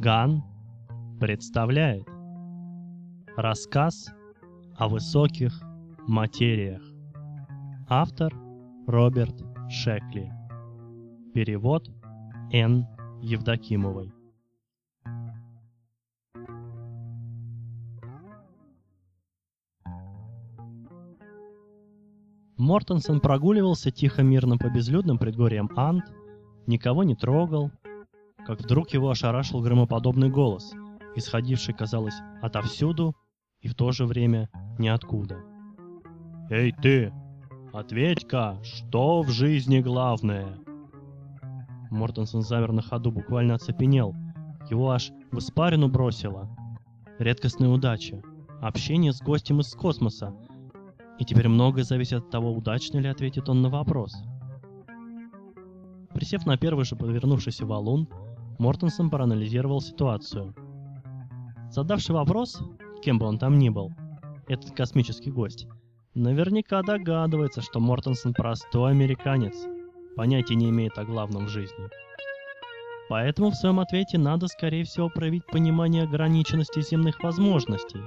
Ган представляет рассказ о высоких материях. Автор Роберт Шекли. Перевод Н. Евдокимовой. Мортенсон прогуливался тихо-мирно по безлюдным предгорьям Ант, никого не трогал, как вдруг его ошарашил громоподобный голос, исходивший, казалось, отовсюду и в то же время ниоткуда. «Эй ты! Ответь-ка, что в жизни главное?» Мортенсон замер на ходу, буквально оцепенел. Его аж в испарину бросило. Редкостная удача. Общение с гостем из космоса. И теперь многое зависит от того, удачно ли ответит он на вопрос. Присев на первый же подвернувшийся валун, Мортенсон проанализировал ситуацию. Задавший вопрос, кем бы он там ни был, этот космический гость, наверняка догадывается, что Мортенсон простой американец, понятия не имеет о главном в жизни. Поэтому в своем ответе надо, скорее всего, проявить понимание ограниченности земных возможностей.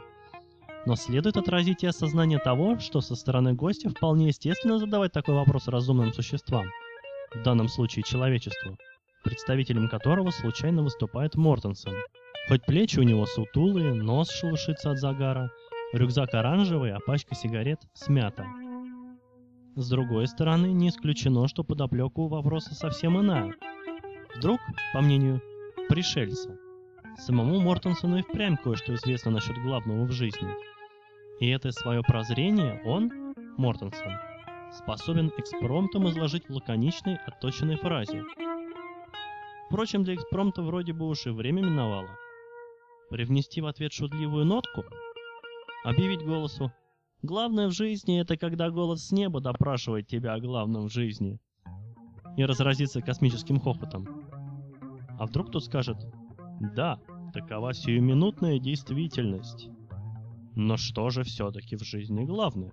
Но следует отразить и осознание того, что со стороны гостя вполне естественно задавать такой вопрос разумным существам, в данном случае человечеству – представителем которого случайно выступает Мортенсон. Хоть плечи у него сутулые, нос шелушится от загара, рюкзак оранжевый, а пачка сигарет смята. С другой стороны, не исключено, что подоплека у вопроса совсем иная. Вдруг, по мнению пришельца, самому Мортенсону и впрямь кое-что известно насчет главного в жизни. И это свое прозрение он, Мортенсон, способен экспромтом изложить в лаконичной, отточенной фразе – Впрочем, для экспромта вроде бы уж и время миновало. Привнести в ответ шутливую нотку? Объявить голосу «Главное в жизни — это когда голос с неба допрашивает тебя о главном в жизни» и разразиться космическим хохотом. А вдруг кто скажет «Да, такова сиюминутная действительность». Но что же все-таки в жизни главное?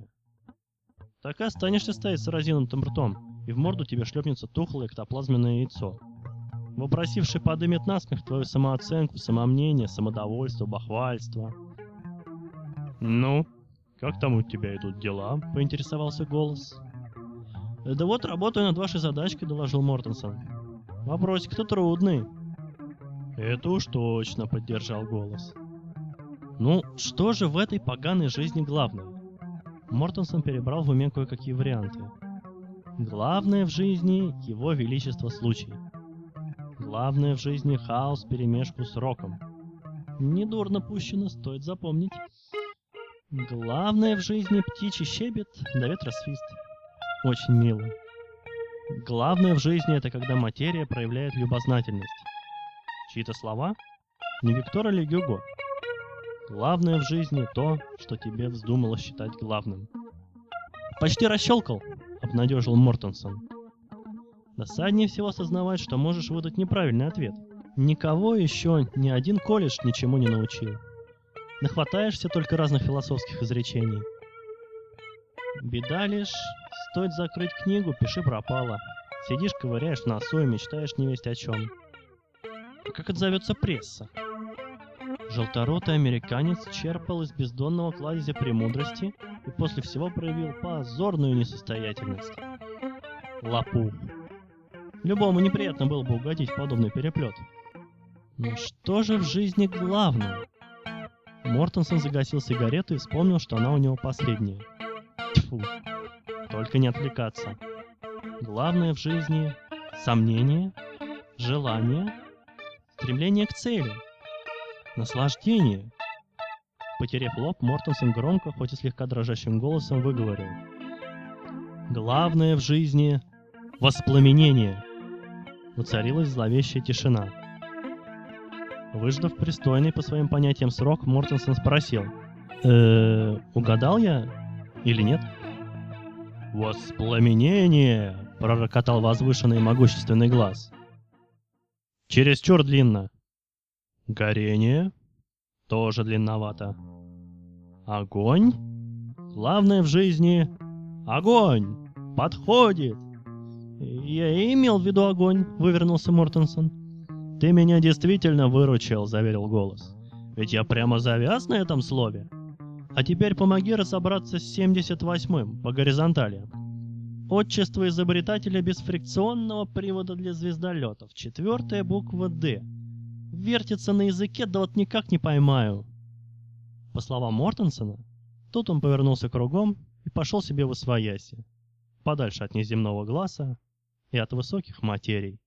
Так и останешься стоять с разинутым ртом, и в морду тебе шлепнется тухлое эктоплазменное яйцо — Вопросивший подымет насмех твою самооценку, самомнение, самодовольство, бахвальство. «Ну, как там у тебя идут дела?» — поинтересовался голос. «Да вот, работаю над вашей задачкой», — доложил Мортенсон. «Вопросик-то трудный». «Это уж точно», — поддержал голос. «Ну, что же в этой поганой жизни главное?» Мортенсон перебрал в уме кое-какие варианты. «Главное в жизни — его величество случай. Главное в жизни хаос перемешку с роком. Недурно пущено, стоит запомнить. Главное в жизни птичий щебет да ветросвист. Очень мило. Главное в жизни это когда материя проявляет любознательность. Чьи-то слова? Не Виктора ли Гюго? Главное в жизни то, что тебе вздумало считать главным. Почти расщелкал, обнадежил Мортенсон. Досаднее всего осознавать, что можешь выдать неправильный ответ. Никого еще ни один колледж ничему не научил. Нахватаешься только разных философских изречений. Беда лишь, стоит закрыть книгу, пиши пропало. Сидишь, ковыряешь носу и мечтаешь не весть о чем. А как отзовется пресса? Желторотый американец черпал из бездонного кладезя премудрости и после всего проявил позорную несостоятельность. Лопух. Любому неприятно было бы угодить подобный переплет. Но что же в жизни главное? Мортенсон загасил сигарету и вспомнил, что она у него последняя. Тьфу, только не отвлекаться. Главное в жизни — сомнение, желание, стремление к цели, наслаждение. Потерев лоб, Мортенсон громко, хоть и слегка дрожащим голосом выговорил. Главное в жизни — воспламенение. Воцарилась зловещая тишина. Выждав пристойный по своим понятиям срок, Мортенсон спросил. э угадал я или нет?» «Воспламенение!» — пророкотал возвышенный могущественный глаз. «Чересчур длинно». «Горение?» «Тоже длинновато». «Огонь?» «Главное в жизни — огонь! Подходит!» «Я имел в виду огонь», — вывернулся Мортенсон. ты меня действительно выручил», — заверил голос. «Ведь я прямо завяз на этом слове. А теперь помоги разобраться с 78-м по горизонтали. Отчество изобретателя бесфрикционного привода для звездолетов. Четвертая буква «Д». Вертится на языке, да вот никак не поймаю. По словам Мортенсона, тут он повернулся кругом и пошел себе в освояси, подальше от неземного глаза и от высоких материй.